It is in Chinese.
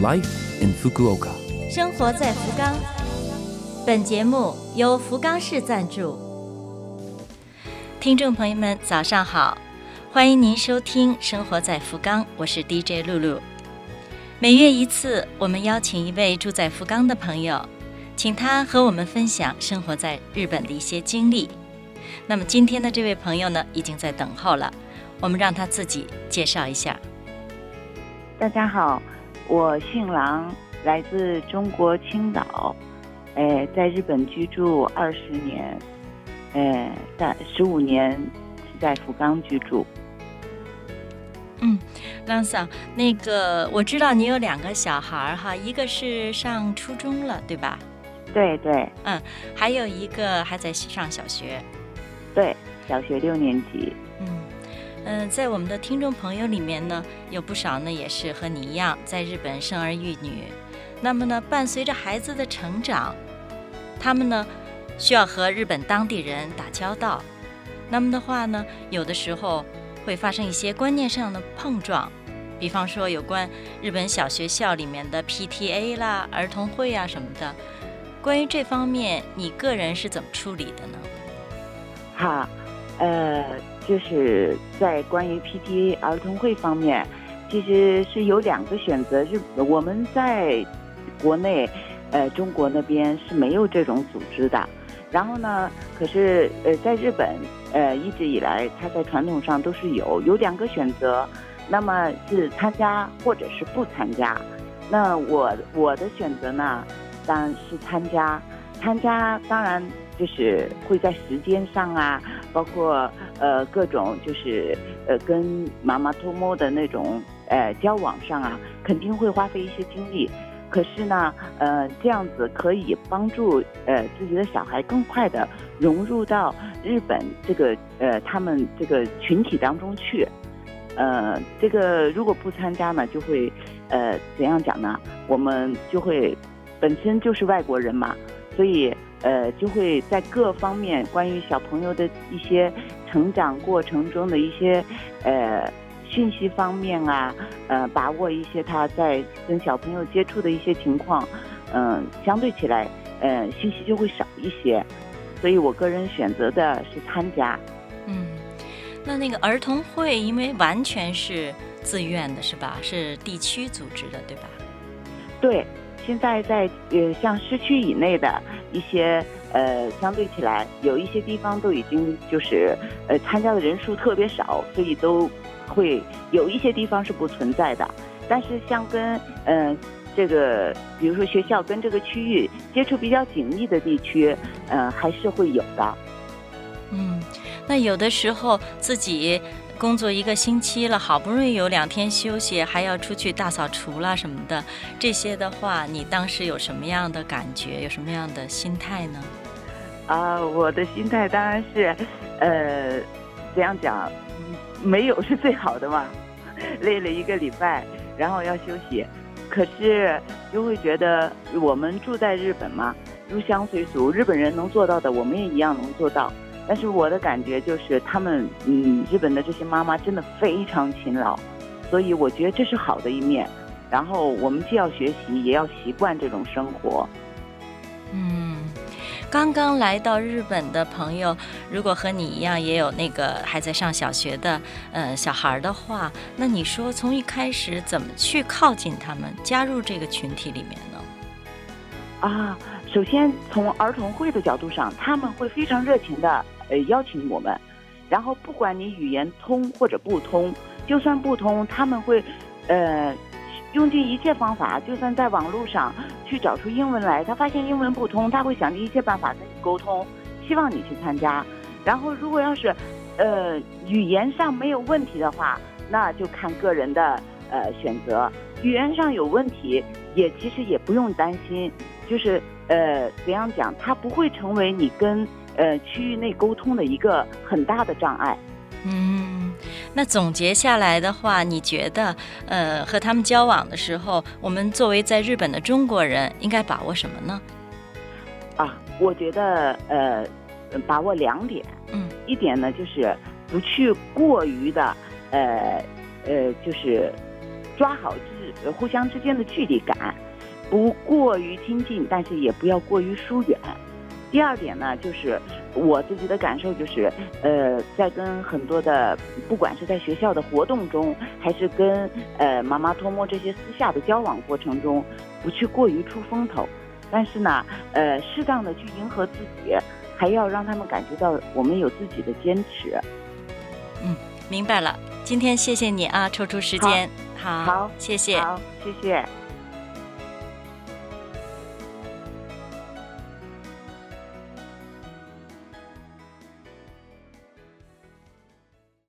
Life in Fukuoka。生活在福冈。本节目由福冈市赞助。听众朋友们，早上好，欢迎您收听《生活在福冈》，我是 DJ 露露。每月一次，我们邀请一位住在福冈的朋友，请他和我们分享生活在日本的一些经历。那么今天的这位朋友呢，已经在等候了，我们让他自己介绍一下。大家好，我姓郎，来自中国青岛，哎，在日本居住二十年，哎，在十五年是在福冈居住。嗯，郎嫂，那个我知道你有两个小孩儿哈，一个是上初中了，对吧？对对嗯，还有一个还在上小学。对，小学六年级。嗯嗯，在我们的听众朋友里面呢，有不少呢也是和你一样在日本生儿育女。那么呢，伴随着孩子的成长，他们呢需要和日本当地人打交道。那么的话呢，有的时候会发生一些观念上的碰撞，比方说有关日本小学校里面的 PTA 啦、儿童会啊什么的。关于这方面，你个人是怎么处理的呢？哈，呃，就是在关于 PTA 儿童会方面，其实是有两个选择。日我们在国内，呃，中国那边是没有这种组织的。然后呢，可是呃，在日本，呃，一直以来，它在传统上都是有有两个选择，那么是参加或者是不参加。那我我的选择呢，当然是参加。参加当然就是会在时间上啊，包括呃各种就是呃跟妈妈偷摸的那种呃交往上啊，肯定会花费一些精力。可是呢，呃这样子可以帮助呃自己的小孩更快的融入到日本这个呃他们这个群体当中去。呃，这个如果不参加呢，就会呃怎样讲呢？我们就会本身就是外国人嘛。所以，呃，就会在各方面关于小朋友的一些成长过程中的一些，呃，信息方面啊，呃，把握一些他在跟小朋友接触的一些情况，嗯，相对起来，呃，信息就会少一些。所以我个人选择的是参加。嗯，那那个儿童会，因为完全是自愿的，是吧？是地区组织的，对吧？对。现在在呃，像市区以内的一些呃，相对起来有一些地方都已经就是呃，参加的人数特别少，所以都会有一些地方是不存在的。但是像跟嗯这个，比如说学校跟这个区域接触比较紧密的地区，嗯，还是会有的。嗯，那有的时候自己。工作一个星期了，好不容易有两天休息，还要出去大扫除啦什么的，这些的话，你当时有什么样的感觉，有什么样的心态呢？啊，我的心态当然是，呃，这样讲，没有是最好的嘛。累了一个礼拜，然后要休息，可是就会觉得我们住在日本嘛，入乡随俗，日本人能做到的，我们也一样能做到。但是我的感觉就是，他们嗯，日本的这些妈妈真的非常勤劳，所以我觉得这是好的一面。然后我们既要学习，也要习惯这种生活。嗯，刚刚来到日本的朋友，如果和你一样也有那个还在上小学的呃小孩的话，那你说从一开始怎么去靠近他们，加入这个群体里面呢？啊，首先从儿童会的角度上，他们会非常热情的。呃，邀请我们，然后不管你语言通或者不通，就算不通，他们会，呃，用尽一切方法，就算在网络上去找出英文来，他发现英文不通，他会想尽一切办法跟你沟通，希望你去参加。然后如果要是，呃，语言上没有问题的话，那就看个人的呃选择。语言上有问题，也其实也不用担心，就是呃怎样讲，它不会成为你跟。呃，区域内沟通的一个很大的障碍。嗯，那总结下来的话，你觉得，呃，和他们交往的时候，我们作为在日本的中国人，应该把握什么呢？啊，我觉得，呃，把握两点。嗯，一点呢，就是不去过于的，呃，呃，就是抓好日呃互相之间的距离感，不过于亲近，但是也不要过于疏远。第二点呢，就是我自己的感受就是，呃，在跟很多的，不管是在学校的活动中，还是跟呃妈妈托摸这些私下的交往过程中，不去过于出风头，但是呢，呃，适当的去迎合自己，还要让他们感觉到我们有自己的坚持。嗯，明白了。今天谢谢你啊，抽出时间，好，谢谢，好，谢谢。